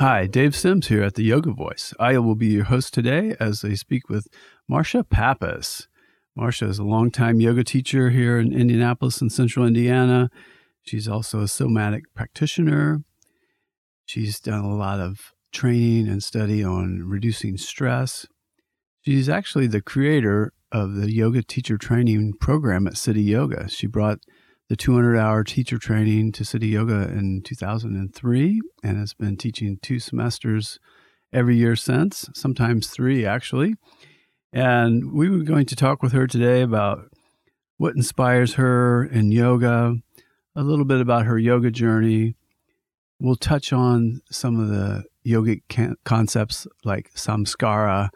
Hi, Dave Sims here at the Yoga Voice. I will be your host today as I speak with Marsha Pappas. Marsha is a longtime yoga teacher here in Indianapolis and central Indiana. She's also a somatic practitioner. She's done a lot of training and study on reducing stress. She's actually the creator of the yoga teacher training program at City Yoga. She brought the 200 hour teacher training to City Yoga in 2003 and has been teaching two semesters every year since, sometimes three actually. And we were going to talk with her today about what inspires her in yoga, a little bit about her yoga journey. We'll touch on some of the yogic concepts like samskara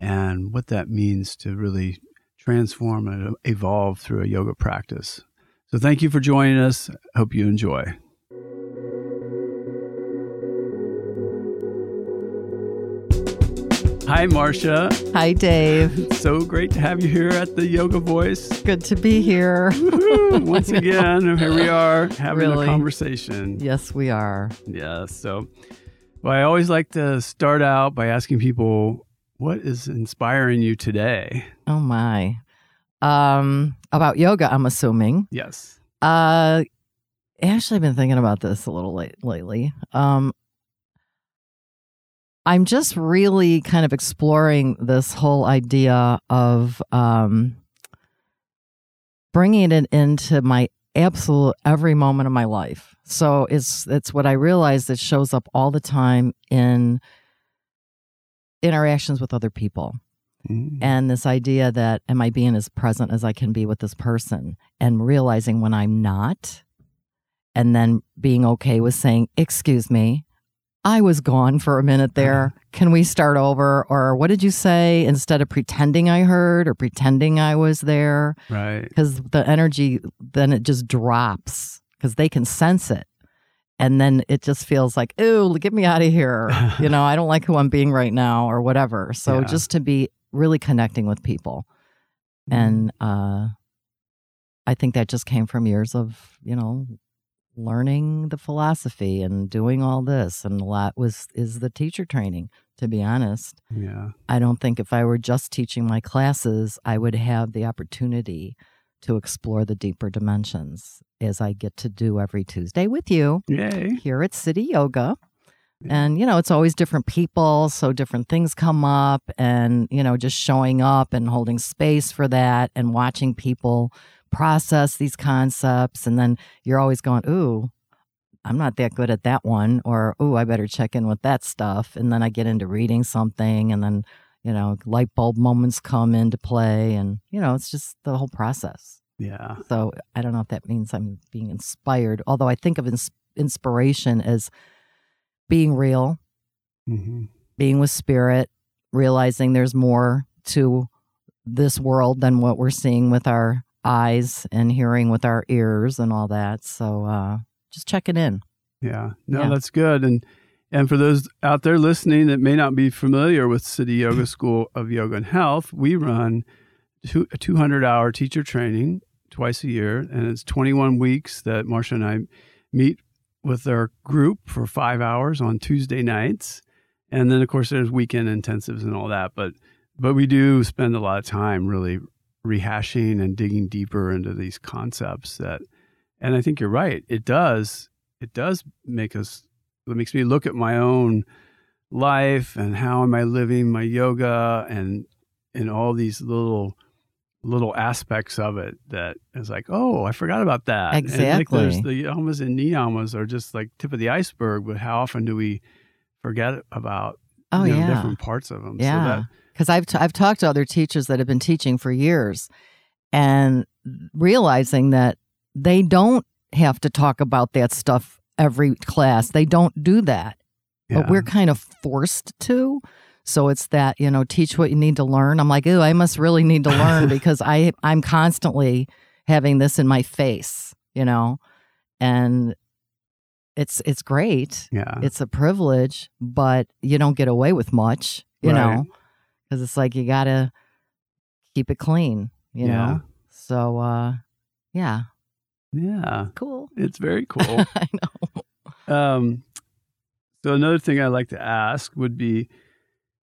and what that means to really transform and evolve through a yoga practice. So thank you for joining us. Hope you enjoy. Hi, Marsha. Hi, Dave. so great to have you here at the Yoga Voice. Good to be here. Once again, here we are having really? a conversation. Yes, we are. Yeah. So, well, I always like to start out by asking people, what is inspiring you today? Oh, my um, about yoga, I'm assuming. Yes. Uh, actually, I've been thinking about this a little late lately. Um, I'm just really kind of exploring this whole idea of um, bringing it into my absolute every moment of my life. So it's it's what I realize that shows up all the time in interactions with other people. Mm. And this idea that am I being as present as I can be with this person and realizing when I'm not, and then being okay with saying, Excuse me, I was gone for a minute there. Can we start over? Or what did you say? Instead of pretending I heard or pretending I was there. Right. Because the energy, then it just drops because they can sense it. And then it just feels like, ooh, get me out of here. you know, I don't like who I'm being right now or whatever. So yeah. just to be really connecting with people. Mm-hmm. And uh, I think that just came from years of, you know, learning the philosophy and doing all this. And a lot was is the teacher training, to be honest. Yeah. I don't think if I were just teaching my classes, I would have the opportunity to explore the deeper dimensions as I get to do every Tuesday with you Yay. here at City Yoga. And, you know, it's always different people. So different things come up and, you know, just showing up and holding space for that and watching people process these concepts. And then you're always going, ooh, I'm not that good at that one. Or, ooh, I better check in with that stuff. And then I get into reading something and then, you know, light bulb moments come into play. And, you know, it's just the whole process. Yeah. So I don't know if that means I'm being inspired, although I think of ins- inspiration as, being real, mm-hmm. being with spirit, realizing there's more to this world than what we're seeing with our eyes and hearing with our ears and all that. So uh, just checking in. Yeah, no, yeah. that's good. And and for those out there listening that may not be familiar with City Yoga School of Yoga and Health, we run two, a 200 hour teacher training twice a year, and it's 21 weeks that Marsha and I meet with our group for five hours on Tuesday nights. And then, of course, there's weekend intensives and all that. But but we do spend a lot of time really rehashing and digging deeper into these concepts that and I think you're right. It does it does make us it makes me look at my own life and how am I living my yoga and and all these little little aspects of it that is like, oh, I forgot about that. Exactly. And like the yamas and niyamas are just like tip of the iceberg, but how often do we forget about oh, you know, yeah. different parts of them? Yeah. Because so I've, t- I've talked to other teachers that have been teaching for years and realizing that they don't have to talk about that stuff every class. They don't do that. but we're kind of forced to. So it's that, you know, teach what you need to learn. I'm like, ooh, I must really need to learn because I I'm constantly having this in my face, you know. And it's it's great. yeah. It's a privilege, but you don't get away with much, you Right. know. Cuz it's like you got to keep it clean, you Yeah. know. So uh yeah, yeah. cool. It's very cool. I know. Um, so another thing I'd like to ask would be,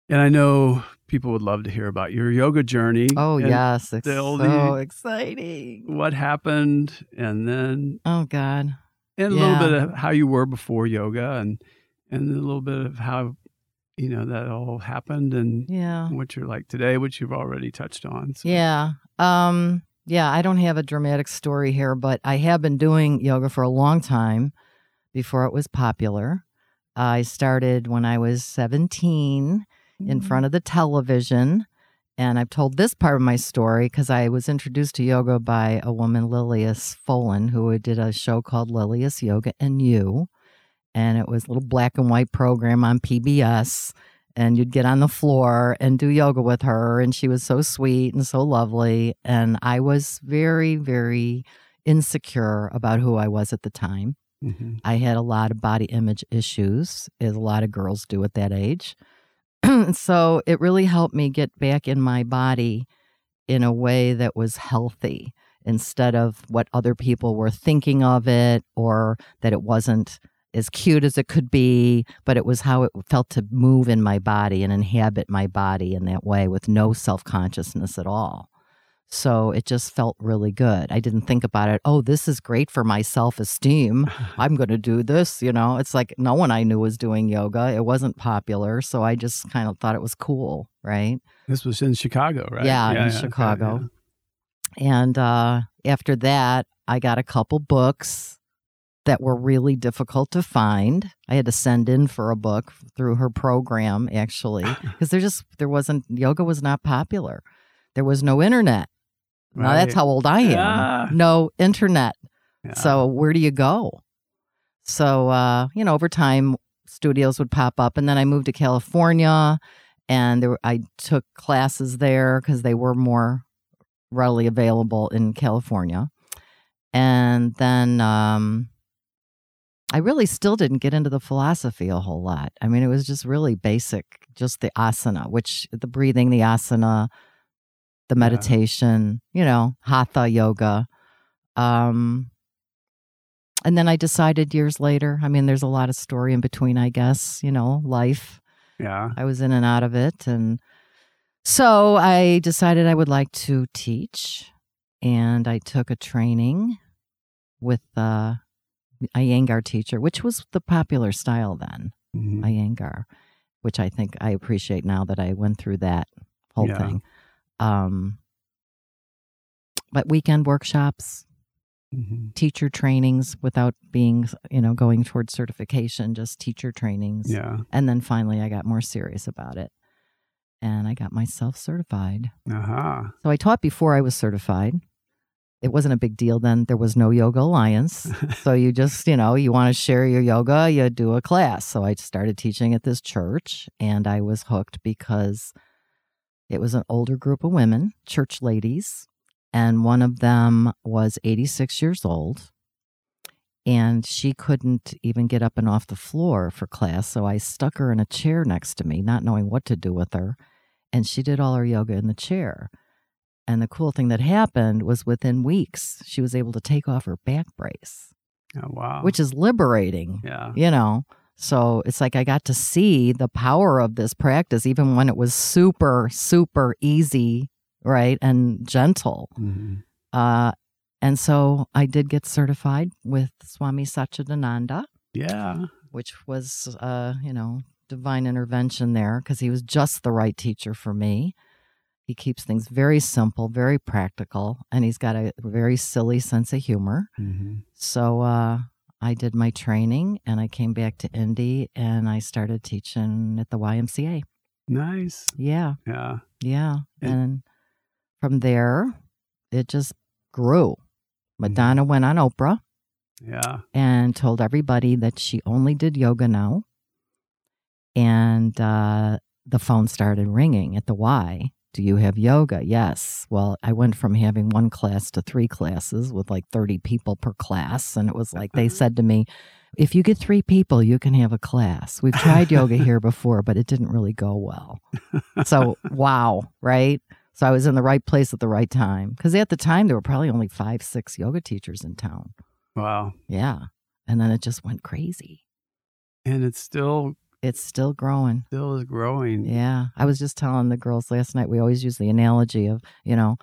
and I know people would love to hear about your yoga journey. Oh yes, it's so oldie- exciting. What happened, and then Oh god. and a little bit of how you were before yoga, and and a little bit of how you know that all happened, and Yeah. what you're like today, which you've already touched on. So. Yeah. Um yeah, I don't have a dramatic story here, but I have been doing yoga for a long time before it was popular. I started when I was 17 in front of the television. And I've told this part of my story because I was introduced to yoga by a woman, Lilias Folan, who did a show called Lilias Yoga and You. And it was a little black and white program on PBS. And you'd get on the floor and do yoga with her. And she was so sweet and so lovely. And I was very, very insecure about who I was at the time. Mhm. I had a lot of body image issues, as a lot of girls do at that age. so it really helped me get back in my body in a way that was healthy instead of what other people were thinking of it or that it wasn't as cute as it could be, but it was how it felt to move in my body and inhabit my body in that way with no self consciousness at all. So it just felt really good. I didn't think about it. Oh, this is great for my self esteem. I'm going to do this. You know, it's like no one I knew was doing yoga. It wasn't popular. So I just kind of thought it was cool. Right. This was in Chicago, right? Yeah, in okay, Chicago. And uh, after that, I got a couple books that were really difficult to find. I had to send in for a book through her program, actually, because there just there wasn't yoga was not popular. There was no internet. Now that's how old I am. Yeah. No internet. Yeah. So where do you go? So uh, you know, over time, studios would pop up, and then I moved to California, and there I took classes there because they were more readily available in California, and then um, I really still didn't get into the philosophy a whole lot. I mean, it was just really basic, just the asana, which the breathing, the asana, the Yeah. meditation, you know, hatha yoga. Um, and then I decided years later, I mean, there's a lot of story in between, I guess, you know, life. yeah. I was in and out of it. And so I decided I would like to teach. And I took a training with uh, a Iyengar teacher, which was the popular style then, Mhm. Iyengar, which I think I appreciate now that I went through that whole Yeah. thing. Um, but weekend workshops, Mhm. teacher trainings without being, you know, going towards certification, just teacher trainings. Yeah. And then finally, I got more serious about it and I got myself certified. Aha. So I taught before I was certified. It wasn't a big deal then. There was no Yoga Alliance. so you just, you know, you want to share your yoga, you do a class. So I started teaching at this church and I was hooked because it was an older group of women, church ladies, and one of them was 86 years old and she couldn't even get up and off the floor for class. So I stuck her in a chair next to me, not knowing what to do with her. And she did all her yoga in the chair. And the cool thing that happened was within weeks, she was able to take off her back brace, Oh, wow. which is liberating, yeah. you know? So it's like I got to see the power of this practice, even when it was super, super easy, right? And gentle. Mhm. Uh, and so I did get certified with Swami Satchidananda, Yeah. which was, uh, you know, divine intervention there because he was just the right teacher for me. He keeps things very simple, very practical, and he's got a very silly sense of humor. Mhm. So uh, I did my training and I came back to Indy and I started teaching at the YMCA. Nice. Yeah. Yeah. Yeah. And- And from there, it just grew. Madonna went on Oprah Yeah. and told everybody that she only did yoga now And uh, the phone started ringing at the Y. Do you have yoga? Yes. Well, I went from having one class to three classes with like 30 people per class. And it was like they uh-huh. said to me, if you get three people, you can have a class. We've tried yoga here before, but it didn't really go well. So, wow, right? So I was in the right place at the right time. Because at the time, there were probably only five, six yoga teachers in town. Wow. Yeah. And then it just went crazy. And it's still It's still growing. still is growing. Yeah. I was just telling the girls last night, we always use the analogy of, you know,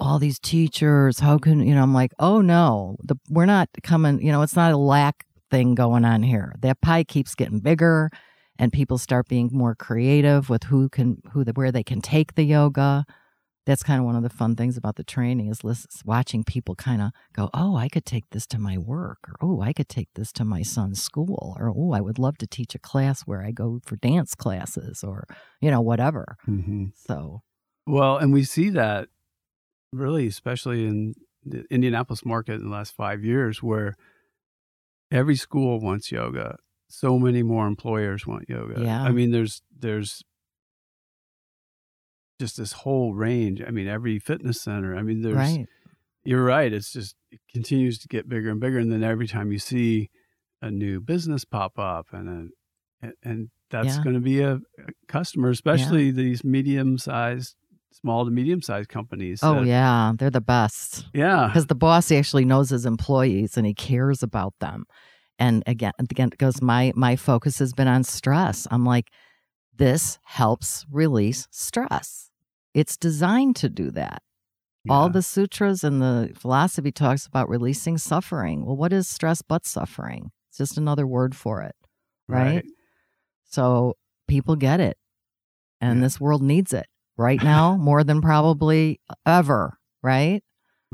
all these teachers, how can, you know, I'm like, oh no, the, we're not coming, you know, it's not a lack thing going on here. That pie keeps getting bigger and people start being more creative with who can, who, the, where they can take the yoga. That's kind of one of the fun things about the training is listen, watching people kind of go, oh, I could take this to my work, or oh, I could take this to my son's school, or oh, I would love to teach a class where I go for dance classes, or you know, whatever. hmm So Well, and we see that really, especially in the Indianapolis market in the last five years, where every school wants yoga. So many more employers want yoga. Yeah. I mean, there's there's just this whole range. I mean, every fitness center. I mean, there's right, you're right. It's just it continues to get bigger and bigger, and then every time you see a new business pop up, and a, and that's Yeah. going to be a, a customer, especially these medium sized, small to medium sized companies. oh that- yeah, they're the best yeah, because the boss actually knows his employees and he cares about them. And again, again, because my my focus has been on stress. I'm like, this helps release stress. It's designed to do that. All the sutras and the philosophy talks about releasing suffering. Well, what is stress but suffering? It's just another word for it. right? So people get it. And Yeah. this world needs it right now more than probably ever, right?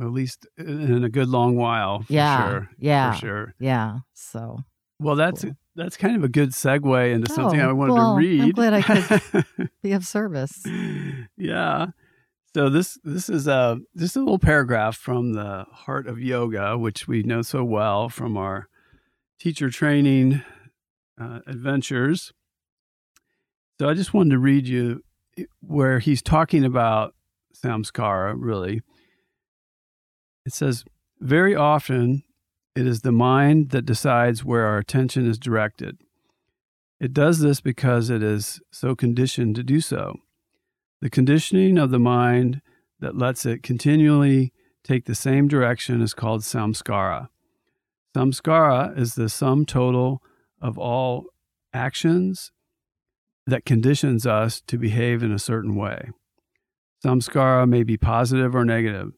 At least in a good long while. For Yeah, sure. yeah. for sure. Yeah. So Well, that's Cool. That's kind of a good segue into something Oh, I wanted well, to read. I'm glad I could- be of service. yeah. So this this is a just a little paragraph from the Heart of Yoga, which we know so well from our teacher training uh, adventures. So I just wanted to read you where he's talking about samskara. Really, it says very often it is the mind that decides where our attention is directed. It does this because it is so conditioned to do so. The conditioning of the mind that lets it continually take the same direction is called samskara. Samskara is the sum total of all actions that conditions us to behave in a certain way. Samskara may be positive or negative.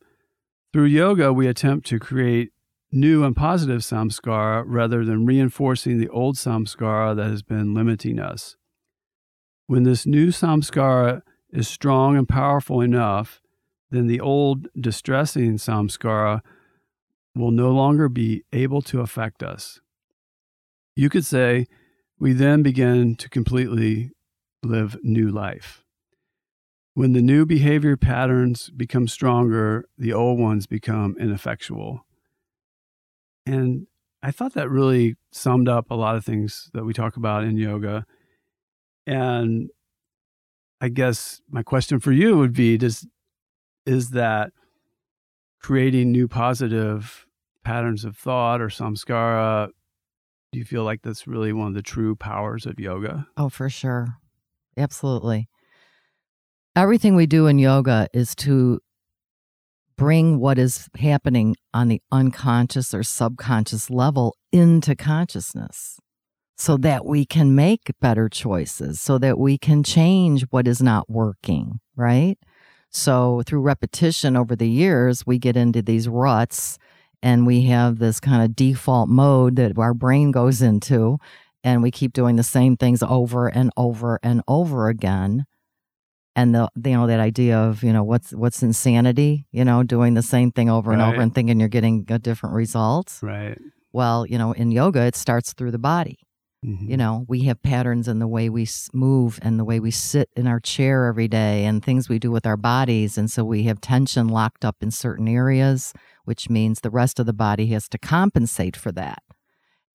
Through yoga, we attempt to create new and positive samskara rather than reinforcing the old samskara that has been limiting us. When this new samskara is strong and powerful enough, then the old distressing samskara will no longer be able to affect us. You could say we then begin to completely live new life. When the new behavior patterns become stronger, the old ones become ineffectual. And I thought that really summed up a lot of things that we talk about in yoga. And I guess my question for you would be does is that creating new positive patterns of thought or samskara do you feel like that's really one of the true powers of yoga? Oh, for sure. Absolutely. Everything we do in yoga is to bring what is happening on the unconscious or subconscious level into consciousness so that we can make better choices, so that we can change what is not working, right? So, through repetition over the years, we get into these ruts and we have this kind of default mode that our brain goes into and we keep doing the same things over and over and over again and the you know that idea of you know what's what's insanity you know doing the same thing over and over and thinking you're getting a different result. Right. well you know in yoga it starts through the body. Mhm. you know we have patterns in the way we move and the way we sit in our chair every day and things we do with our bodies. And so we have tension locked up in certain areas which means the rest of the body has to compensate for that.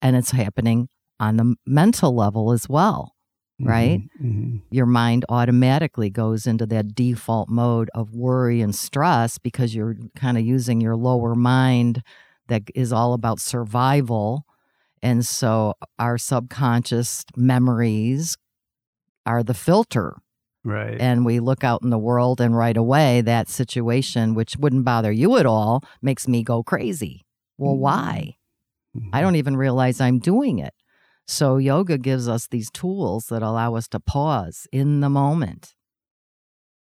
And it's happening on the mental level as well right? Mhm. Your mind automatically goes into that default mode of worry and stress because you're kind of using your lower mind that is all about survival. And so our subconscious memories are the filter Right. and we look out in the world and right away that situation which wouldn't bother you at all makes me go crazy well why Mhm. i don't even realize i'm doing it so yoga gives us these tools that allow us to pause in the moment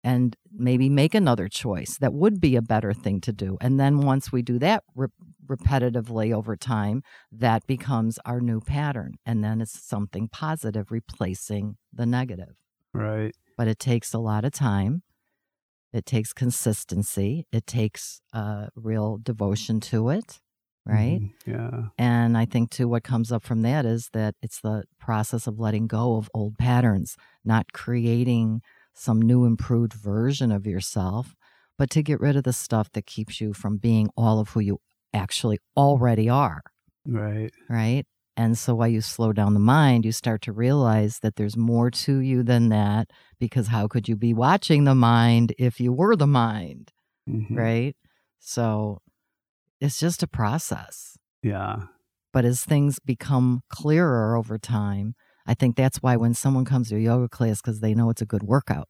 and maybe make another choice that would be a better thing to do and then once we do that re- repetitively over time that becomes our new pattern and then it's something positive replacing the negative Right. but it takes a lot of time. It takes consistency. It takes uh, real devotion to it, right? Mhm. Yeah. And I think too, what comes up from that is that it's the process of letting go of old patterns, not creating some new improved version of yourself, but to get rid of the stuff that keeps you from being all of who you actually already are Right. right? And so while you slow down the mind, you start to realize that there's more to you than that because how could you be watching the mind if you were the mind, Mhm. right? So it's just a process. Yeah. But as things become clearer over time, I think that's why when someone comes to a yoga class because they know it's a good workout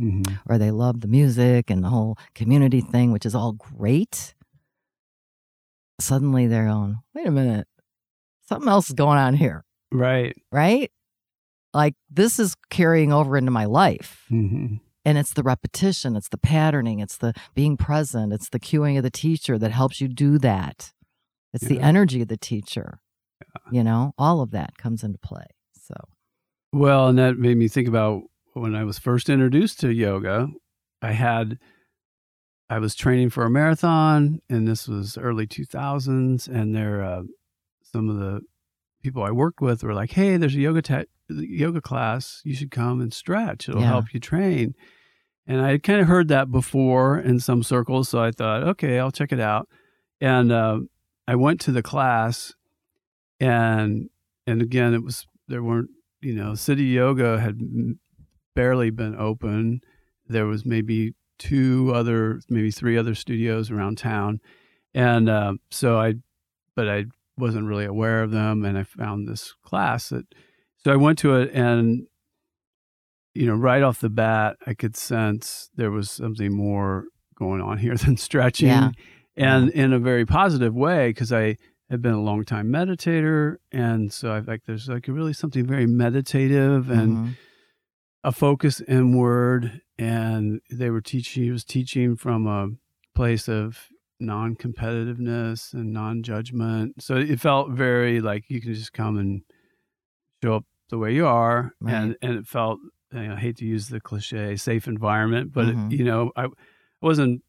Mhm. or they love the music and the whole community thing, which is all great, suddenly they're going, wait a minute, something else is going on here. Right. right? Like this is carrying over into my life. Mhm. And it's the repetition, it's the patterning, it's the being present, it's the cueing of the teacher that helps you do that. It's the energy of the teacher. You know, all of that comes into play. So, Well, and that made me think about when I was first introduced to yoga. I had, I was training for a marathon, and this was early 2000s. And there, uh, some of the people I worked with were like, "Hey, there's a yoga ta- yoga class. You should come and stretch. It'll Yeah. help you train." And I had kind of heard that before in some circles, so I thought, "Okay, I'll check it out." And uh, I went to the class, and and again, it was there weren't you know, City Yoga had barely been open. There was maybe two other, maybe three other studios around town, and uh, so I, but I wasn't really aware of them, and I found this class that, so I went to it, and you know, right off the bat, I could sense there was something more going on here than stretching, Yeah. and in a very positive way because I had been a long time meditator, and so I like there's like really something very meditative and mhm. a focus inward. And they were teaching. He was teaching from a place of non-competitiveness and non-judgment. So it felt very like you can just come and show up the way you are, Right. and and it felt. You know, I hate to use the cliche safe environment, but Mhm. it, you know, I wasn't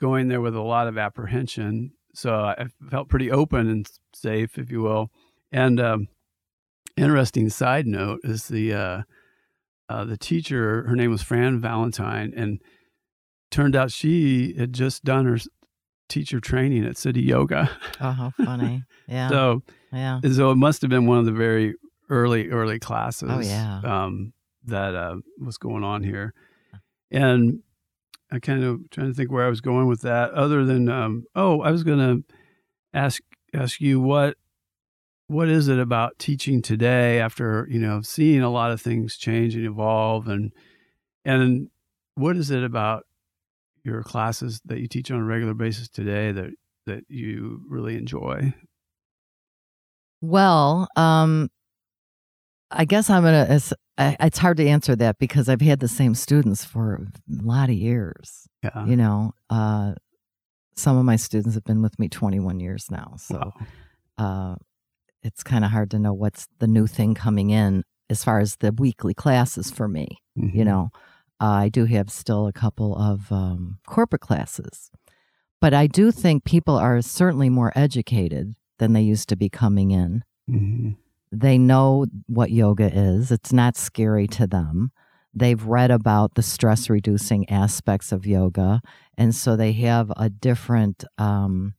going there with a lot of apprehension. So I felt pretty open and safe, if you will. And um, interesting side note is the uh, uh, the teacher. Her name was Fran Valentine, and turned out she had just done her teacher training at City Yoga. Oh, how funny. Yeah. so yeah. so it must have been one of the very early early classes. Oh, yeah. Um, that uh, was going on here, and I kind of trying to think where I was going with that. Other than um, oh, I was going to ask ask you what what is it about teaching today after you know seeing a lot of things change and evolve and and what is it about your classes that you teach on a regular basis today that that you really enjoy Well, um, I guess I'm gonna. It's, it's hard to answer that because I've had the same students for a lot of years. yeah You know, uh, some of my students have been with me 21 years now, so Wow. uh, it's kind of hard to know what's the new thing coming in as far as the weekly classes for me. Mhm. You know, uh, I do have still a couple of um, corporate classes, but I do think people are certainly more educated than they used to be coming in. Mhm. They know what yoga is, it's not scary to them. They've read about the stress reducing aspects of yoga. And so they have a different um,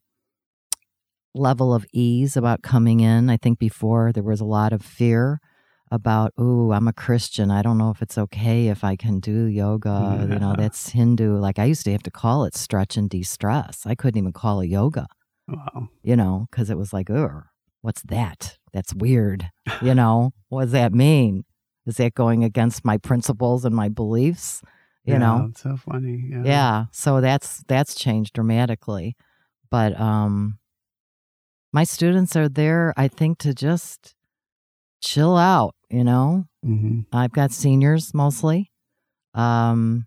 level of ease about coming in. I think before there was a lot of fear about, "Ooh, I'm a Christian. I don't know if it's okay if I can do yoga. You know, that's Hindu." Like I used to have to call it stretch and de-stress. I couldn't even call it yoga, Wow. you know, because it was like, "Ugh, what's that? That's weird." You know, what does that mean? Is that going against my principles and my beliefs? You Yeah, know, it's so funny. Yeah. yeah so that's that's changed dramatically but um my students are there i think to just chill out you know hmm i've got seniors mostly um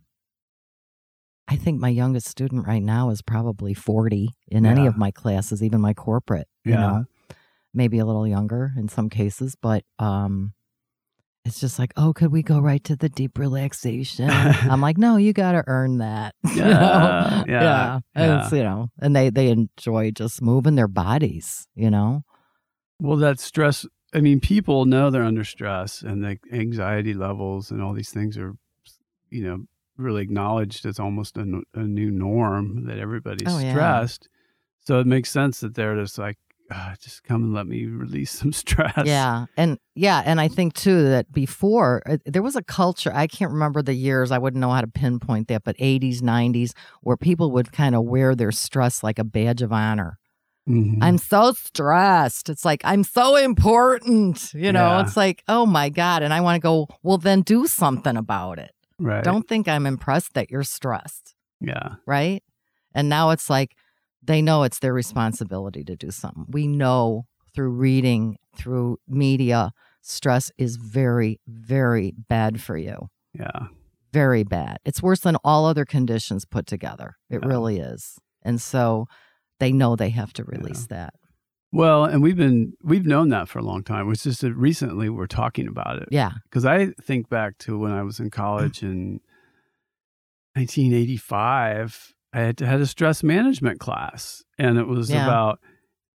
i think my youngest student right now is probably 40 in any of my classes even my corporate you Yeah. know maybe a little younger in some cases but um it's just like, oh, could we go right to the deep relaxation? I'm like, no, you got to earn that. you know? Yeah, yeah, yeah. And it's, you know, and they they enjoy just moving their bodies. You know, Well, that stress. I mean, people know they're under stress, and the anxiety levels and all these things are, you know, really acknowledged as almost a new norm that everybody's Oh, yeah. stressed. So it makes sense that they're just like, ah, just come and let me release some stress. Yeah. And yeah. And I think too that before uh, there was a culture, I can't remember the years, I wouldn't know how to pinpoint that, but 80s, 90s, where people would kind of wear their stress like a badge of honor. Mhm. I'm so stressed. It's like, I'm so important. You know, Yeah. it's like, oh my God. And I want to go, well, then do something about it. right. Don't think I'm impressed that you're stressed. Yeah. Right. And now it's like they know it's their responsibility to do something. We know through reading, through media, stress is very, very bad for you. Yeah. Very bad. It's worse than all other conditions put together. It Yeah. really is. And so they know they have to release that. Well, and we've been we've known that for a long time. It's just that recently we're talking about it. Yeah. because I think back to when I was in college in 1985. I had, had a stress management class, and it was Yeah. about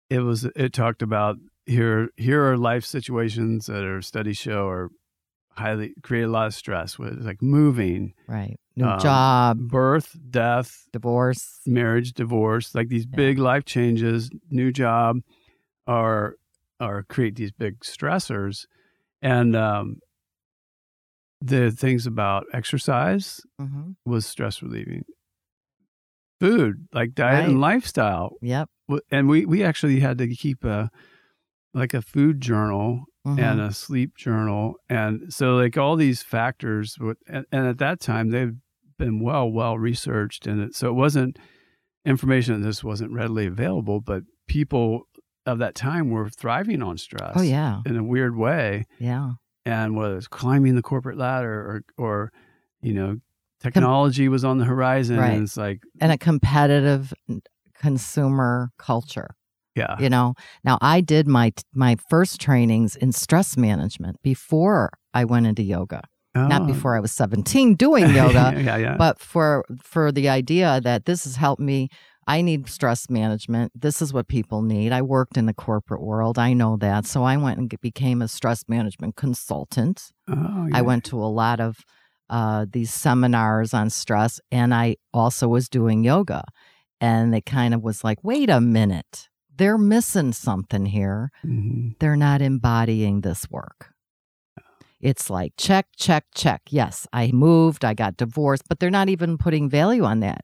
it was it talked about here here are life situations that our studies show are highly create a lot of stress with like moving, Right. New Um, job, birth, death, divorce. marriage, divorce, like these Yeah. big life changes, new job, are are create these big stressors, and um, the things about exercise hmm was stress relieving. Food, like diet and lifestyle, Yep. And we we actually had to keep a like a food journal Mhm. and a sleep journal, and so like all these factors, would, and, and at that time they've been well well researched, and it, so it wasn't information that this wasn't readily available, but people of that time were thriving on stress. oh, yeah. in a weird way, Yeah. and whether it's climbing the corporate ladder or or you know technology was on the horizon, Right. and it's like And a competitive consumer culture. yeah, you know? Now i did my my first trainings in stress management before i went into yoga. Not Oh. before i was 17 doing yoga yeah, yeah, but for for the idea that this has helped me i need stress management. This is what people need. I worked in the corporate world. I know that. So i went and became a stress management consultant. Oh, yeah. I went to a lot of uh, these seminars on stress, and I also was doing yoga. And it kind of was like, wait a minute, they're missing something here. Mhm. They're not embodying this work. It's like, check, check, check. Yes, I moved, I got divorced, but they're not even putting value on that.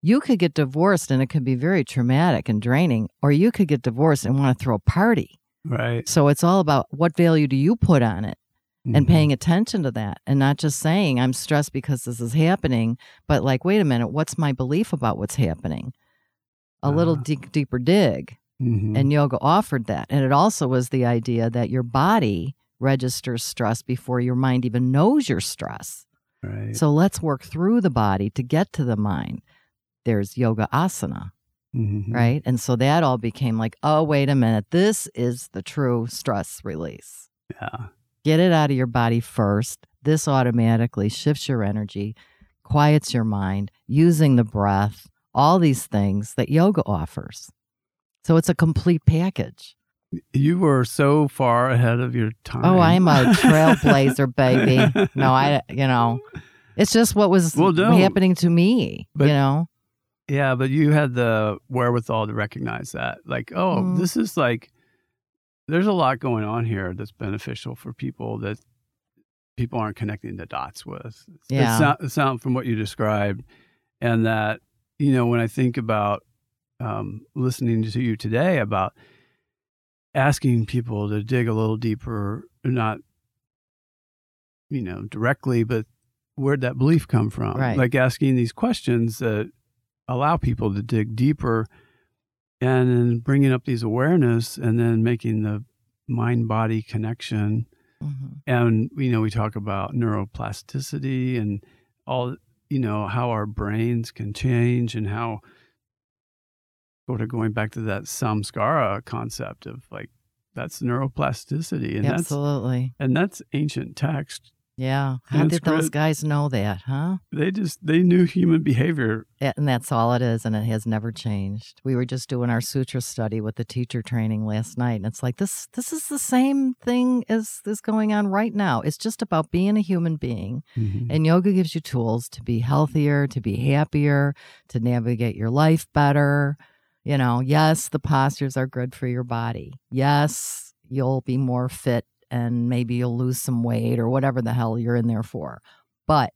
You could get divorced and it could be very traumatic and draining, or you could get divorced and want to throw a party. right, So it's all about what value do you put on it? And Mhm. paying attention to that and not just saying I'm stressed because this is happening, but like, wait a minute, what's my belief about what's happening? A little Ah. deep, deeper dig. Mhm. And yoga offered that. And it also was the idea that your body registers stress before your mind even knows you're stressed. right, So let's work through the body to get to the mind. There's yoga asana, Mhm. right? And so that all became like, oh, wait a minute, this is the true stress release Yeah, get it out of your body first. This automatically shifts your energy, quiets your mind, using the breath, all these things that yoga offers. So it's a complete package. you were so far ahead of your time. Oh, I'm a trailblazer, baby. No, I, you know, it's just what was Well, no. happening to me, But- you know? Yeah, but you had the wherewithal to recognize that. Like, oh, Mm. this is like there's a lot going on here that's beneficial for people that people aren't connecting the dots with. Yeah. It sound, it sound from what you described, and that you know when I think about um, listening to you today about asking people to dig a little deeper, not you know directly, but where'd that belief come from? Right. Like asking these questions that allow people to dig deeper and then bringing up these awareness and then making the mind body connection Mm-hmm. and you know we talk about neuroplasticity and all you know how our brains can change and how sort of going back to that samskara concept of like that's neuroplasticity and that's Absolutely. and that's ancient text Yeah. How did those guys know that, huh? they just they knew human behavior And that's all it is, and it has never changed. We were just doing our sutra study with the teacher training last night, and it's like this. This is the same thing as is going on right now. It's just about being a human being, mm-hmm. and yoga gives you tools to be healthier, to be happier, to navigate your life better. You know, yes, the postures are good for your body. Yes, you'll be more fit and maybe you'll lose some weight or whatever the hell you're in there for. But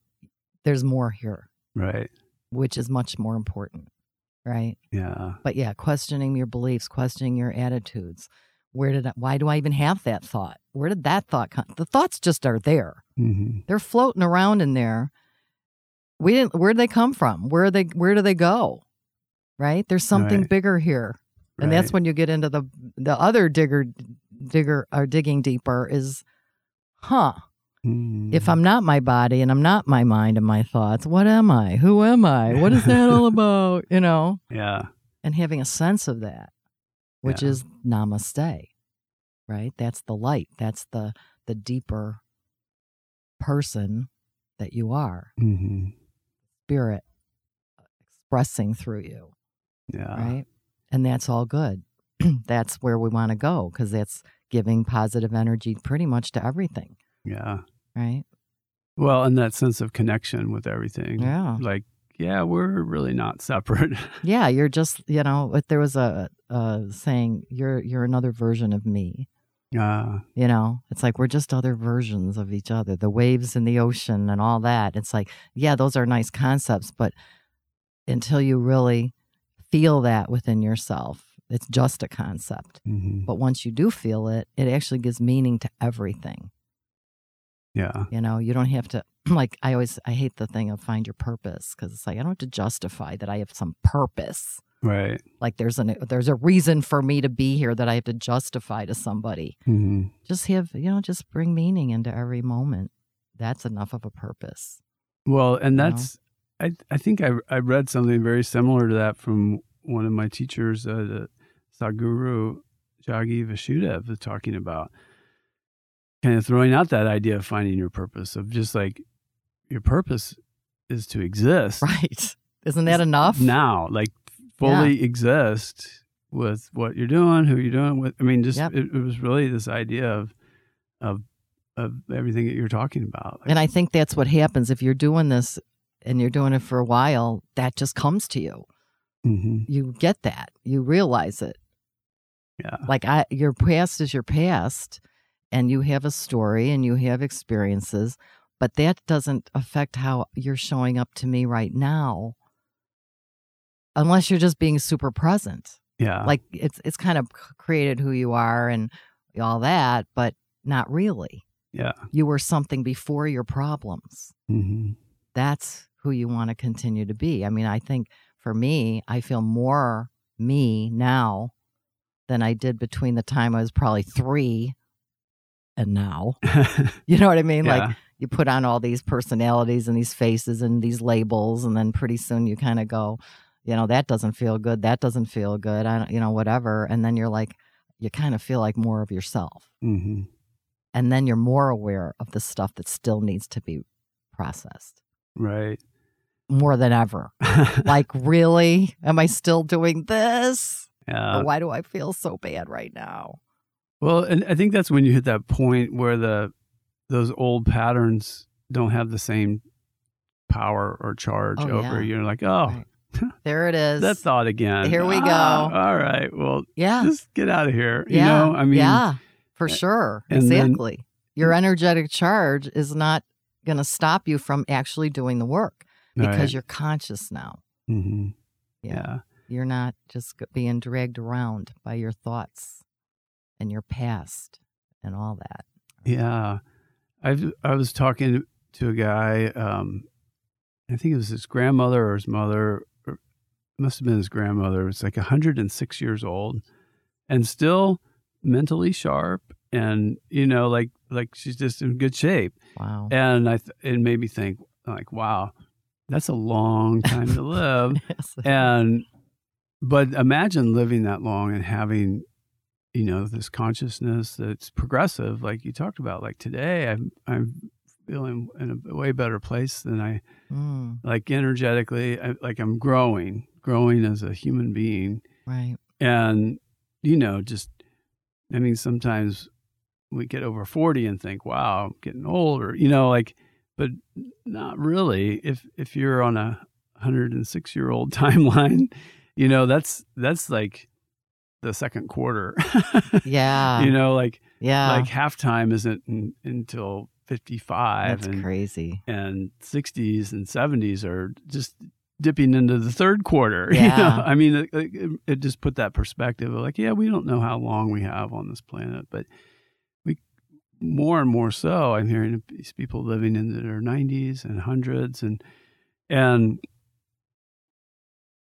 there's more here, right which is much more important, right? yeah But yeah, questioning your beliefs, questioning your attitudes. Where did I, why do I even have that thought? Where did that thought come? The thoughts just are there. hmm They're floating around in there. We didn't. Where did they come from? Where they? Where do they go? Right. There's something Right. bigger here, and that's when you get into the the other digger, digger or digging deeper is, huh? If I'm not my body and I'm not my mind and my thoughts, what am I? Who am I? What is that all about? You know, yeah and having a sense of that, which Yeah. is namaste, right? That's the light. That's the the deeper person that you are, hmm spirit expressing through you, yeah right? And that's all good. that's where we want to go because that's giving positive energy pretty much to everything, yeah right? well and that sense of connection with everything Yeah. like yeah we're really not separate Yeah, you're just, you know, there was a, a saying, you're you're another version of me. uh You know, it's like we're just other versions of each other. The waves in the ocean and all that. It's like, yeah, those are nice concepts, but until you really feel that within yourself, it's just a concept. mhm. But once you do feel it, it actually gives meaning to everything. yeah You know, you don't have to like I always I hate the thing of find your purpose because it's like I don't have to justify that I have some purpose. right Like there's an there's a reason for me to be here that I have to justify to somebody. hmm Just have you know, just bring meaning into every moment. That's enough of a purpose. well and You know? that's i i think i i read something very similar to that from one of my teachers uh, the Sadhguru Jaggi Vasudev was talking about kind of throwing out that idea of finding your purpose of just like your purpose is to exist Right. Isn't that enough? now, like fully exist with what you're doing, who you're doing with. I mean, just Yep. it, it was really this idea of of of everything that you're talking about. Like, And I think that's what happens if you're doing this and you're doing it for a while, that just comes to you. mhm, You get that. You realize it. Yeah, Like I your past is your past and you have a story and you have experiences, but that doesn't affect how you're showing up to me right now. Unless you're just being super present. yeah, Like it's it's kind of created who you are and all that, but not really. yeah, You were something before your problems. hmm That's who you want to continue to be. I mean, I think for me, I feel more me now than I did between the time I was probably three and now. You know what I mean? yeah, Like you put on all these personalities and these faces and these labels, and then pretty soon you kind of go, you know, that doesn't feel good. That doesn't feel good. I don't, you know, whatever. And then you're like, you kind of feel like more of yourself. hmm And then you're more aware of the stuff that still needs to be processed right. more than ever. like, really? Am I still doing this? Why do I feel so bad right now? Well, and I think that's when you hit that point where the those old patterns don't have the same power or charge Oh, over yeah. you. You're like, oh, Right. There it is. that thought again. Here we go. Ah, all right. Well, yeah. just get out of here. You yeah. know, I mean, yeah, for sure. and then- exactly. Your energetic charge is not going to stop you from actually doing the work because right. you're conscious now. Mhm. Yeah. yeah. You're not just being dragged around by your thoughts and your past and all that. Yeah. I I was talking to a guy, um, I think it was his grandmother or his mother, or it must have been his grandmother. It's like 106 years old and still mentally sharp. And, you know, like, like she's just in good shape. Wow. And I, th- it made me think, like, wow, that's a long time to live. Yes. and but imagine living that long and having you know this consciousness that's progressive like you talked about. Like today i'm i'm feeling in a way better place than i Mm, like energetically I, like i'm growing growing as a human being. Right. and you know just i mean sometimes we get over 40 and think wow i'm getting older you know like but not really. If if you're on a 106 year old timeline you know that's that's like the second quarter Yeah. you know like yeah. like halftime isn't in, until 55 That's and crazy. and 60s and 70s are just dipping into the third quarter. you Yeah. know? I mean, it, it, it just put that perspective of like, yeah, we don't know how long we have on this planet, but we more and more so. I'm hearing these people living into their 90s and hundreds, and and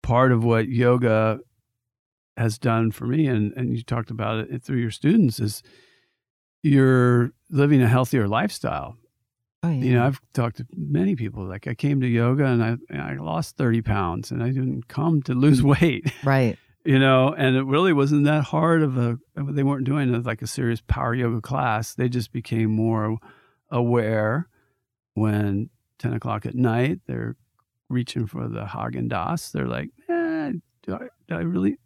part of what yoga has done for me, and and you talked about it through your students, is you're living a healthier lifestyle Oh, yeah. you know, I've talked to many people. Like I came to yoga and I and I lost thirty pounds, and I didn't come to lose mm. weight. right. You know, and it really wasn't that hard of a. They weren't doing it like a serious power yoga class. They just became more aware when ten o'clock at night they're reaching for the Haagen Dazs. They're like, eh, do I, do I really?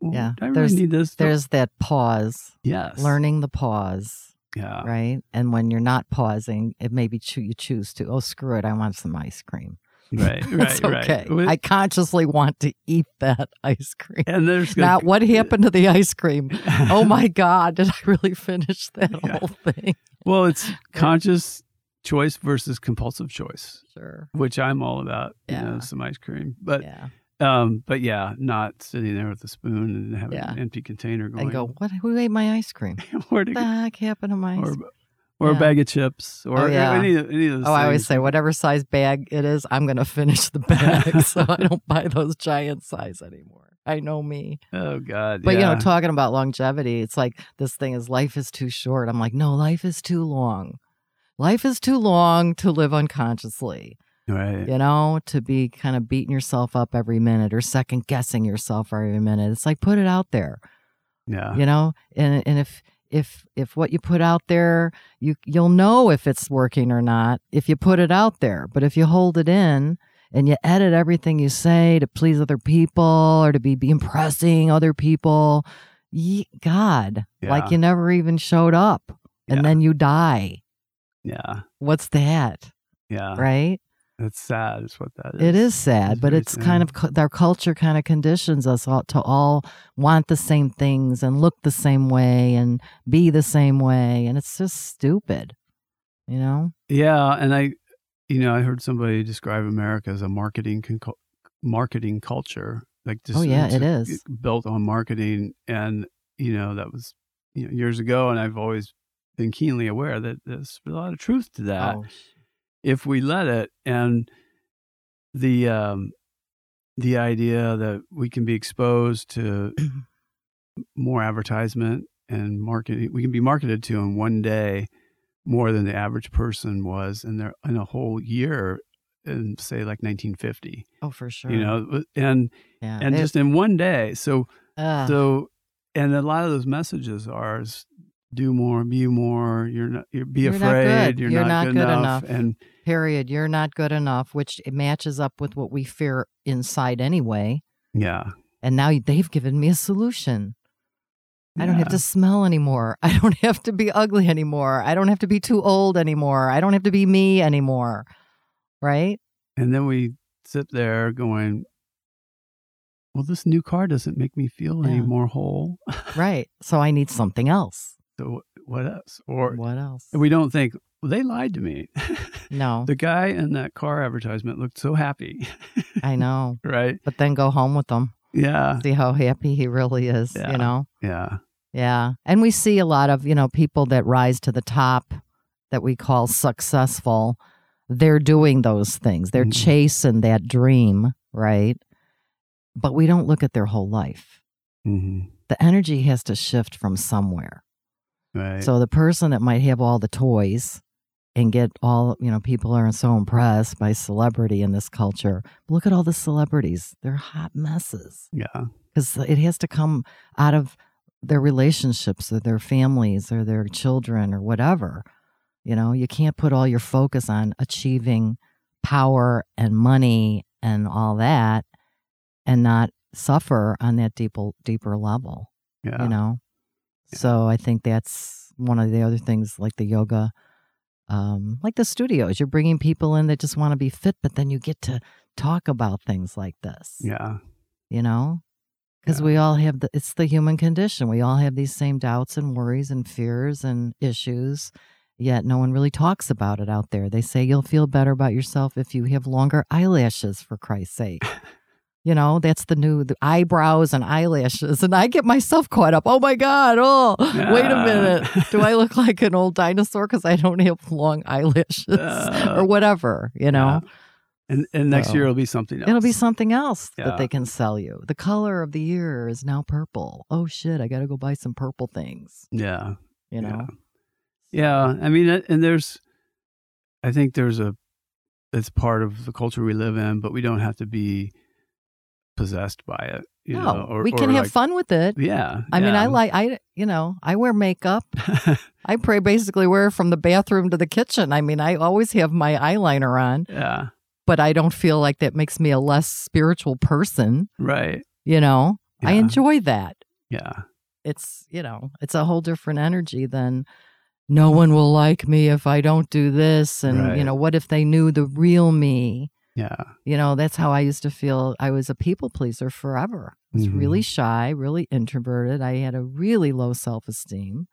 well, Yeah, do I really there's- need this? There's that pause, yes, learning the pause, Yeah, right? And when you're not pausing, it maybe choo- you choose to, oh, screw it, I want some ice cream. right, right, It's right. okay. With- I consciously want to eat that ice cream. and there's Not what happened to the ice cream. Oh my God, did I really finish that Yeah. whole thing? Well, it's conscious choice versus compulsive choice, Sure. which I'm all about. You Yeah. know, some ice cream, but yeah. um, but yeah, not sitting there with a spoon and having Yeah. an empty container going. And go, what? Who ate my ice cream? where What the heck happened to my ice or cream? or a bag of chips or Oh, yeah. any any of those. Oh, I always say, whatever size bag it is, I'm going to finish the bag. so I don't buy those giant size anymore. I know me. Oh God, But, you know, talking about longevity, it's like this thing is life is too short. I'm like, no, life is too long. Life is too long to live unconsciously, right. you know, to be kind of beating yourself up every minute or second guessing yourself every minute. It's like, put it out there Yeah, you know and and if if if what you put out there you you'll know if it's working or not if you put it out there but if you hold it in and you edit everything you say to please other people or to be, be impressing other people ye, god Yeah. like you never even showed up and Yeah. then you die yeah, what's that yeah. right It's sad. Is what that is. it is sad, It's but it's kind of our culture kind of conditions us all to all want the same things and look the same way and be the same way, and it's just stupid, you know. Yeah, and I, you know, I heard somebody describe America as a marketing con- marketing culture, like oh, just Oh, yeah, it is. built on marketing, and you know that was you know years ago, and I've always been keenly aware that there's a lot of truth to that Oh, if we let it, and the um, the idea that we can be exposed to more advertisement and marketing, we can be marketed to in one day more than the average person was in their in a whole year in say like 1950 oh, for sure. you know and yeah, and just in one day so ugh, so and a lot of those messages are do more be more you're not you're be You're not afraid good. you're, You're not, not good, good enough. enough. and period. You're not good enough, which it matches up with what we fear inside anyway. yeah And now they've given me a solution. I don't have to smell anymore. I don't have to be ugly anymore. I don't have to be too old anymore. I don't have to be me anymore. Right? and then we sit there going well, this new car doesn't make me feel any more whole. Right. So I need something else. So what else? Or What else? we don't think well, they lied to me. No, the guy in that car advertisement looked so happy, I know. right? But then go home with them. Yeah, See how happy he really is, Yeah. you know? yeah, Yeah. And we see a lot of, you know, people that rise to the top that we call successful. They're doing those things. They're Mhm. chasing that dream, right? But we don't look at their whole life. hmm The energy has to shift from somewhere. Right. So the person that might have all the toys and get all, you know, people are so impressed by celebrity in this culture. Look at all the celebrities. They're hot messes yeah, because it has to come out of their relationships or their families or their children or whatever. You know, you can't put all your focus on achieving power and money and all that and not suffer on that deeper deeper level yeah, you know Yeah. so i think that's one of the other things like the yoga um like the studios you're bringing people in that just want to be fit but then you get to talk about things like this yeah, you know? Because Yeah. we all have the it's the human condition. We all have these same doubts and worries and fears and issues yet no one really talks about it out there. They say you'll feel better about yourself if you have longer eyelashes for christ's sake you know that's the new the eyebrows and eyelashes and i get myself caught up oh my god oh wait a minute do i look like an old dinosaur because i don't have long eyelashes Uh, or whatever you know yeah. And and next So, year it'll be something else. It'll be something else Yeah. that they can sell you. The color of the year is now purple. Oh shit, I got to go buy some purple things, Yeah, you know? yeah. I mean, and there's, I think there's a, it's part of the culture we live in, but we don't have to be possessed by it. You no, know, or, we can have like- fun with it. Yeah, I mean. I like, I, you know, I wear makeup. I pray basically wear from the bathroom to the kitchen. I mean, I always have my eyeliner on, yeah, but I don't feel like that makes me a less spiritual person. right. You know, I enjoy that. Yeah, it's you know it's a whole different energy than no one will like me if i don't do this and you know what if they knew the real me yeah, you know that's how i used to feel. I was a people pleaser forever. I was Mhm. really shy really introverted. I had a really low self-esteem.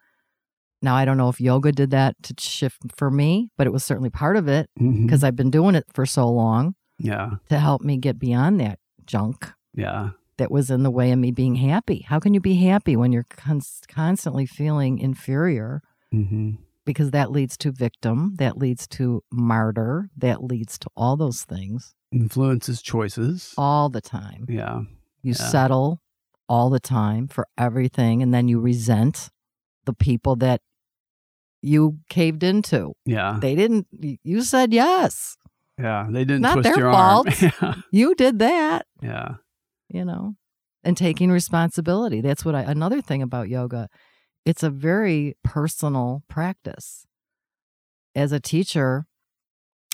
Now i don't know if yoga did that to shift for me but it was certainly part of it because i've been doing it for so long yeah, to help me get beyond that junk yeah, that was in the way of me being happy. How can you be happy when you're cons- constantly feeling inferior? hmm Because that leads to victim, that leads to martyr, that leads to all those things influences choices. all the time. Yeah, You Yeah. settle all the time for everything, and then you resent the people that you caved into. yeah, They didn't, you said yes. yeah. They didn't Not twist their your fault. arm. You did that. yeah, you know, and taking responsibility. That's what I, another thing about yoga, it's a very personal practice. As a teacher,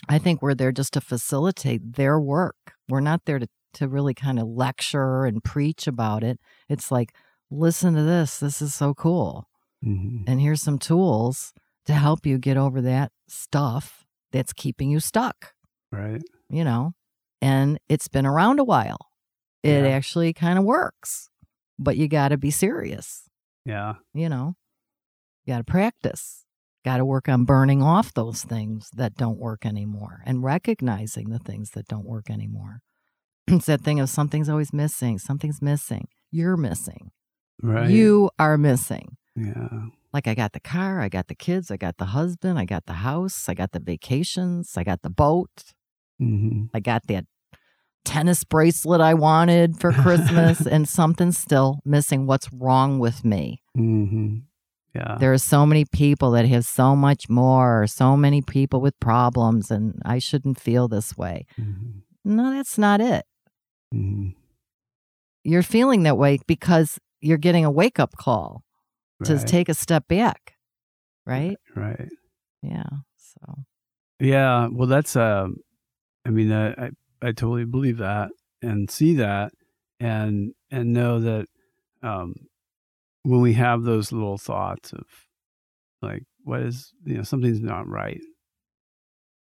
I think we're there just to facilitate their work. We're not there to, to really kind of lecture and preach about it. It's like, listen to this. This is so cool. hmm And here's some tools to help you get over that stuff that's keeping you stuck right. you know, and it's been around a while. It Yeah. actually kind of works, but you got to be serious, Yeah, you know, you got to practice, got to work on burning off those things that don't work anymore and recognizing the things that don't work anymore. it's that thing of something's always missing, something's missing, you're missing, right. you are missing. Yeah, Like I got the car, I got the kids, I got the husband, I got the house, I got the vacations, I got the boat, hmm I got that tennis bracelet I wanted for Christmas, and something's still missing. What's wrong with me? hmm Yeah, There are so many people that have so much more, so many people with problems, and I shouldn't feel this way. hmm No, that's not it. hmm You're feeling that way because you're getting a wake up call to take a step back, right? right. Yeah. So, Yeah, well, that's um, I mean, I, I I totally believe that and see that and and know that um, when we have those little thoughts of like, what is you know something's not right,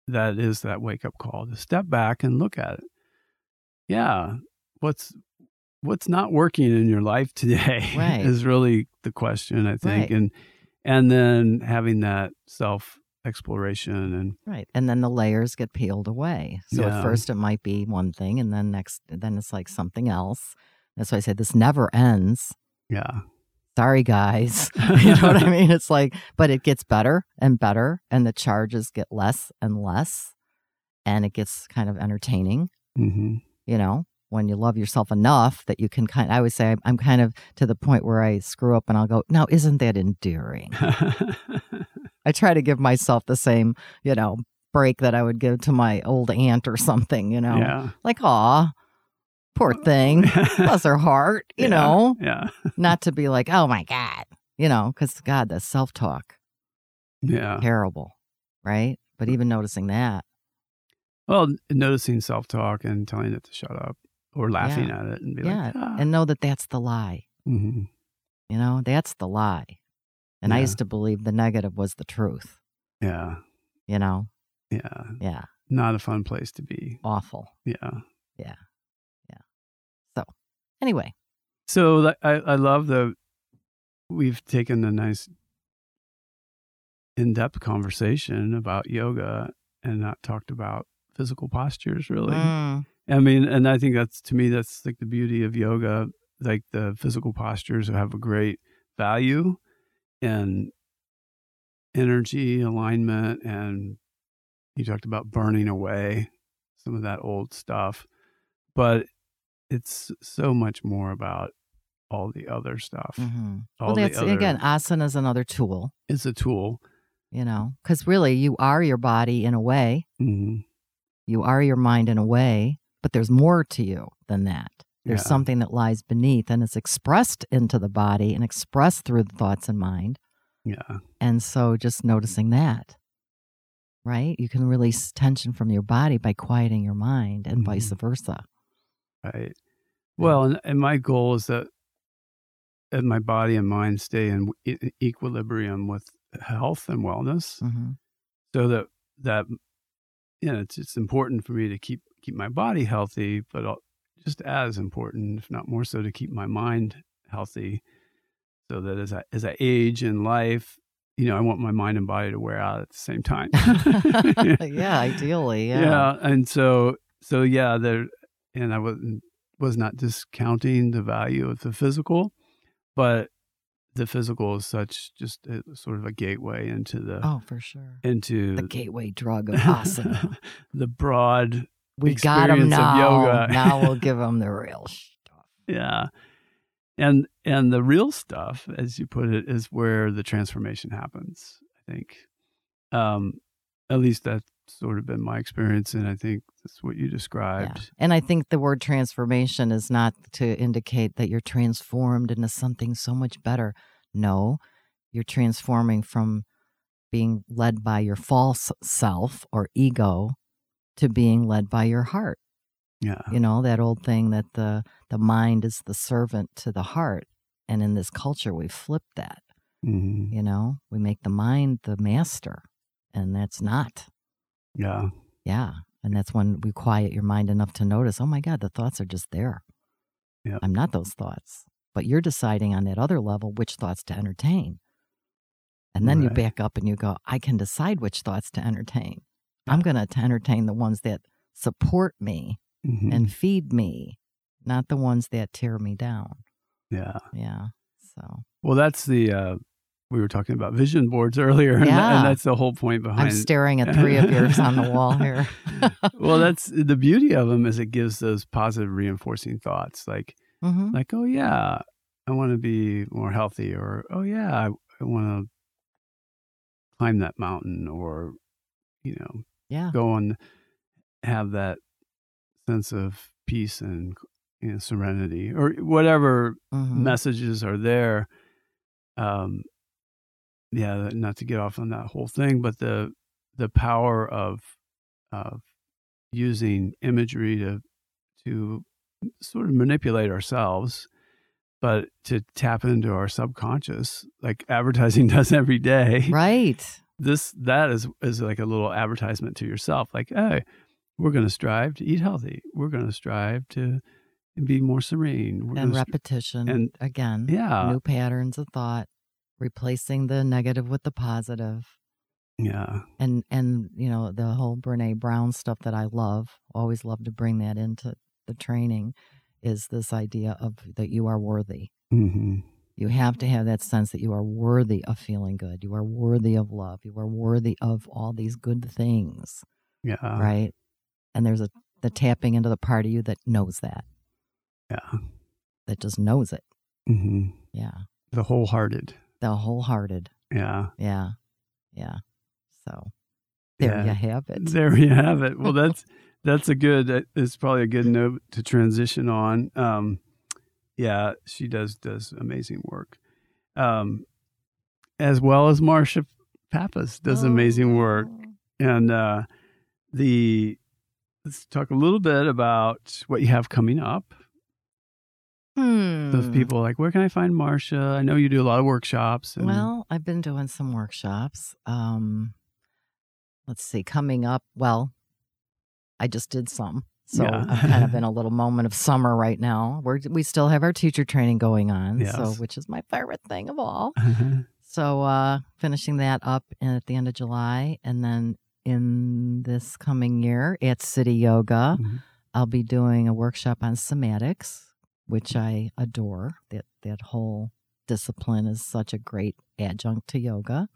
that is that wake up call to step back and look at it. Yeah, what's what's not working in your life today Right. is really the question I think Right. and and then having that self exploration and Right. And then the layers get peeled away. So Yeah. at first it might be one thing and then next then it's like something else. That's why I said this never ends. yeah Sorry guys. you know what I mean? It's like but it gets better and better and the charges get less and less and it gets kind of entertaining, hmm you know, when you love yourself enough that you can kind I always say I'm kind of to the point where I screw up and I'll go, "Now isn't that endearing?" I try to give myself the same, you know, break that I would give to my old aunt or something, you know. yeah Like, aw, poor thing. Bless her heart, you Yeah. know. yeah Not to be like, oh my God, you know, because God, that self talk, yeah terrible, right? But even noticing that, well noticing self talk and telling it to shut up or laughing at it and be yeah, like ah. and know that that's the lie, Mhm. you know, that's the lie. And I used to believe the negative was the truth, yeah. You know, yeah. Yeah, not a fun place to be. Awful. yeah. Yeah. Yeah. So, Anyway, So I, I love the we've taken a nice in-depth conversation about yoga and not talked about physical postures really. mm, I mean, and I think that's to me that's like the beauty of yoga. Like the physical postures have a great value and energy alignment, and you talked about burning away some of that old stuff, but it's so much more about all the other stuff. mhm. All well, the that's other, again, asana is another tool. it's a tool. you know, because really you are your body in a way, hmm you are your mind in a way, but there's more to you than that. There's Yeah. something that lies beneath and it's expressed into the body and expressed through the thoughts and mind. Yeah, And so just noticing that, right? You can release tension from your body by quieting your mind and vice Mhm. versa. right. Well, and, and my goal is that that my body and mind stay in equilibrium with health and wellness, hmm so that that you know it's it's important for me to keep keep my body healthy, but just as important, if not more so, to keep my mind healthy, so that as I as I age in life, you know, I want my mind and body to wear out at the same time. yeah, ideally. Yeah. yeah and so so yeah there and i wasn't was not discounting the value of the physical but the physical is such just a, sort of a gateway into the Oh, for sure. into The gateway drug of asana. the broad we got them now. now we'll give them the real stuff. yeah and and the real stuff as you put it is where the transformation happens i think um at least that's sort of been my experience and i think that's what you described And I think the word transformation is not to indicate that you're transformed into something so much better. No, you're transforming from being led by your false self or ego to being led by your heart. yeah You know, that old thing that the the mind is the servant to the heart. And in this culture we flip that, Mhm. you know? We make the mind the master. And that's not. yeah Yeah. And that's when we quiet your mind enough to notice, oh my God, the thoughts are just there. Yep. I'm not those thoughts. But you're deciding on that other level which thoughts to entertain. And then you back up and you go, I can decide which thoughts to entertain. I'm going to entertain the ones that support me Mhm. and feed me, not the ones that tear me down. yeah Yeah. So well that's the uh we were talking about vision boards earlier and, Yeah. and that's the whole point behind. I'm staring at three of yours on the wall here. well that's the beauty of them is it gives those positive reinforcing thoughts like hmm like oh yeah i want to be more healthy or oh yeah i, I want to climb that mountain or you know Yeah. go and have that sense of peace and serenity or whatever Mhm. messages are there um yeah not to get off on that whole thing but the the power of of using imagery to to sort of manipulate ourselves but to tap into our subconscious like advertising does every day Right. This that is is like a little advertisement to yourself like hey we're going to strive to eat healthy we're going to strive to be more serene. We're and repetition. and- again, yeah, new patterns of thought, replacing the negative with the positive. yeah, and and you know the whole Brene Brown stuff that I love, always love to bring that into the training, is this idea of that you are worthy. hmm You have to have that sense that you are worthy of feeling good. You are worthy of love. You are worthy of all these good things, yeah, right? And there's a the tapping into the part of you that knows that, yeah. that just knows it. hmm Yeah, The wholehearted. the wholehearted. Yeah, Yeah, yeah. So there Yeah. you have it. There you have it. Well, that's that's a good. It's probably a good note to transition on. Um, yeah, she does does amazing work, um, as well as Marsha Pappas does amazing work. Oh. And uh, the let's talk a little bit about what you have coming up. Hmm. Those people like, where can I find Marcia? I know you do a lot of workshops. And, Well, I've been doing some workshops. Um, let's see, coming up. Well, I just did some, so Yeah. I'm kind of in a little moment of summer right now. We're we still have our teacher training going on, so which is my favorite thing of all. So uh, finishing that up at the end of July, and then in this coming year at Cityoga, Mhm. I'll be doing a workshop on somatics, which I adore. That that whole discipline is such a great adjunct to yoga.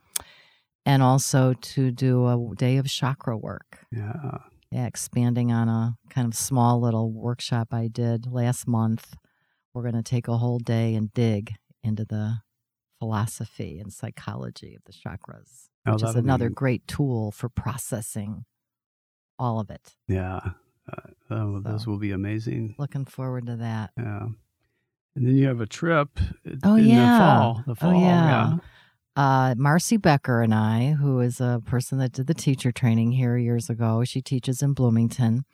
And also to do a day of chakra work. yeah, Yeah, expanding on a kind of small little workshop I did last month. We're going to take a whole day and dig into the philosophy and psychology of the chakras, Oh, which is that'll be- another great tool for processing all of it. yeah. Uh, oh, those will be amazing. Looking forward to that. Yeah. And then you have a trip Oh, in yeah. the fall. The Oh, fall. yeah. Uh, Marcy Becker and I, who is a person that did the teacher training here years ago, she teaches in Bloomington.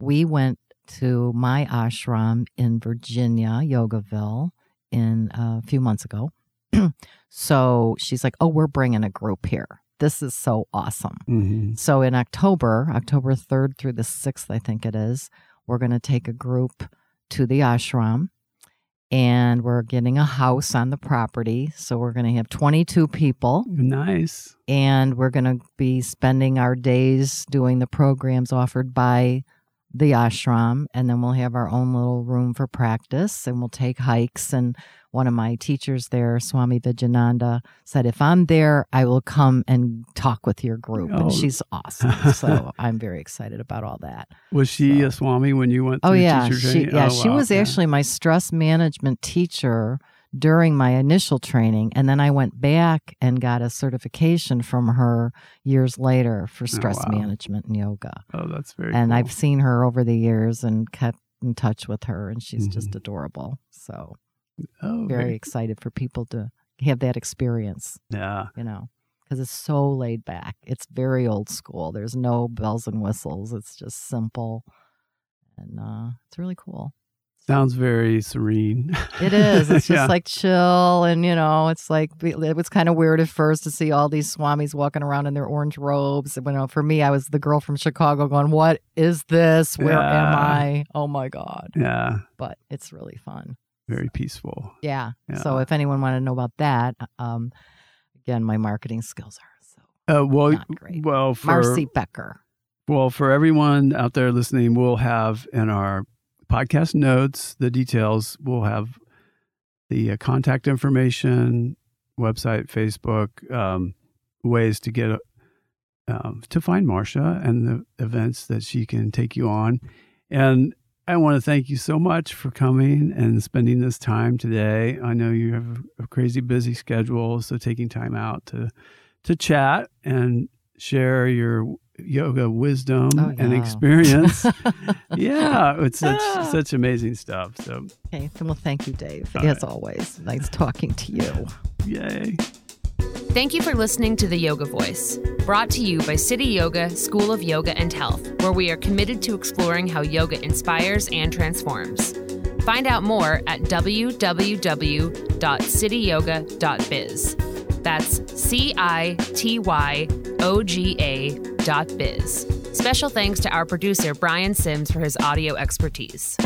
We went to my ashram in Virginia, Yogaville, in uh, a few months ago. so she's like, "Oh, we're bringing a group here. This is so awesome." hmm So in October, October 3rd through the 6th, I think it is, we're going to take a group to the ashram and we're getting a house on the property. So we're going to have 22 people Nice. and we're going to be spending our days doing the programs offered by the ashram and then we'll have our own little room for practice and we'll take hikes and one of my teachers there swami vijayananda said if i'm there i will come and talk with your group Oh. and she's awesome so i'm very excited about all that Was she So- a Swami when you went oh yeah teacher she yeah Oh, she was Yeah. actually my stress management teacher during my initial training and then i went back and got a certification from her years later for stress Oh, wow. management and yoga Oh, that's very and cool. i've seen her over the years and kept in touch with her and she's just Mhm. adorable so oh, very excited for people to have that experience Yeah. you know because it's so laid back it's very old school there's no bells and whistles it's just simple and uh, it's really cool Sounds very serene. It is. It's just Yeah. like chill, and you know, it's like it was kind of weird at first to see all these swamis walking around in their orange robes. You know, for me, I was the girl from Chicago going, "What is this? Where am I? Oh my god!" yeah. But it's really fun. Very peaceful. Yeah. So if anyone wanted to know about that, um, again, my marketing skills are so Uh, well, Not great. well, for Marcy Becker. well for everyone out there listening, we'll have in our podcast notes the details. We'll have the uh, contact information, website, Facebook, um, ways to get um, to find Marsha and the events that she can take you on. And I want to thank you so much for coming and spending this time today. I know you have a crazy busy schedule, so taking time out to to chat and share your yoga wisdom Oh, and experience. yeah, it's such Ah. such amazing stuff. So, Okay. Well, thank you, Dave. All As right. always, nice talking to you. yay. Thank you for listening to The Yoga Voice, brought to you by Cityoga, School of Yoga and Health, where we are committed to exploring how yoga inspires and transforms. Find out more at www.cityoga.biz. That's C I T Y O G A dot biz. Special thanks to our producer, Brian Sims, for his audio expertise.